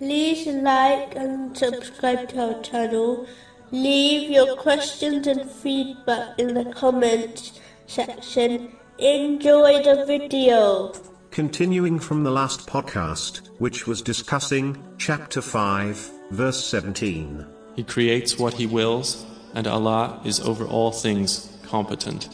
like and subscribe to our channel. Leave your questions and feedback in the comments section. Enjoy the video. Continuing from the last podcast, which was discussing chapter 5, verse 17. He creates what He wills, and Allah is over all things competent.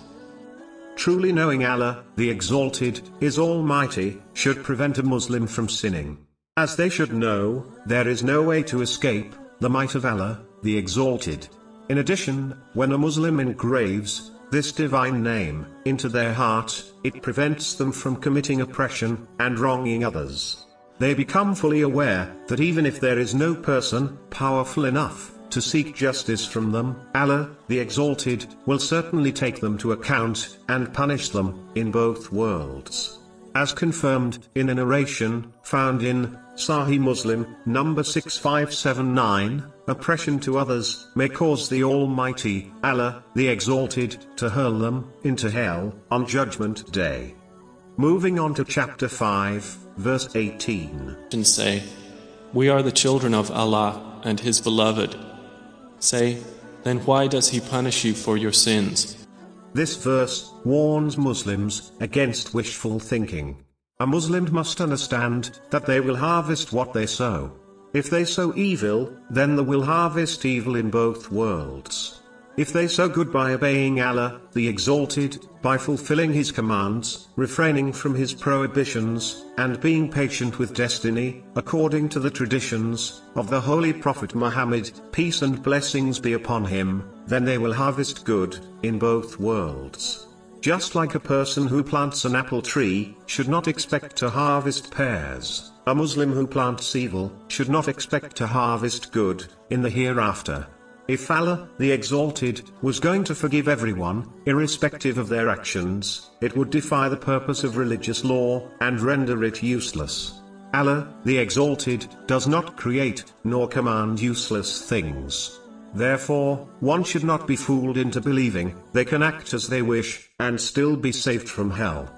Truly knowing Allah, the Exalted, is Almighty, should prevent a Muslim from sinning. As they should know, there is no way to escape the might of Allah, the Exalted. In addition, when a Muslim engraves this divine name into their heart, it prevents them from committing oppression and wronging others. They become fully aware that even if there is no person powerful enough to seek justice from them, Allah, the Exalted, will certainly take them to account and punish them in both worlds. As confirmed in a narration found in Sahih Muslim, number 6579, oppression to others may cause the Almighty, Allah, the Exalted, to hurl them into hell on Judgment Day. Moving on to chapter 5, verse 18. And say, We are the children of Allah and His beloved. Say, then why does He punish you for your sins? This verse warns Muslims against wishful thinking. A Muslim must understand that they will harvest what they sow. If they sow evil, then they will harvest evil in both worlds. If they sow good by obeying Allah, the Exalted, by fulfilling His commands, refraining from His prohibitions, and being patient with destiny, according to the traditions of the Holy Prophet Muhammad, peace and blessings be upon him, then they will harvest good in both worlds. Just like a person who plants an apple tree should not expect to harvest pears, a Muslim who plants evil should not expect to harvest good in the hereafter. If Allah, the Exalted, was going to forgive everyone, irrespective of their actions, it would defy the purpose of religious law, and render it useless. Allah, the Exalted, does not create, nor command useless things. Therefore, one should not be fooled into believing, they can act as they wish, and still be saved from hell.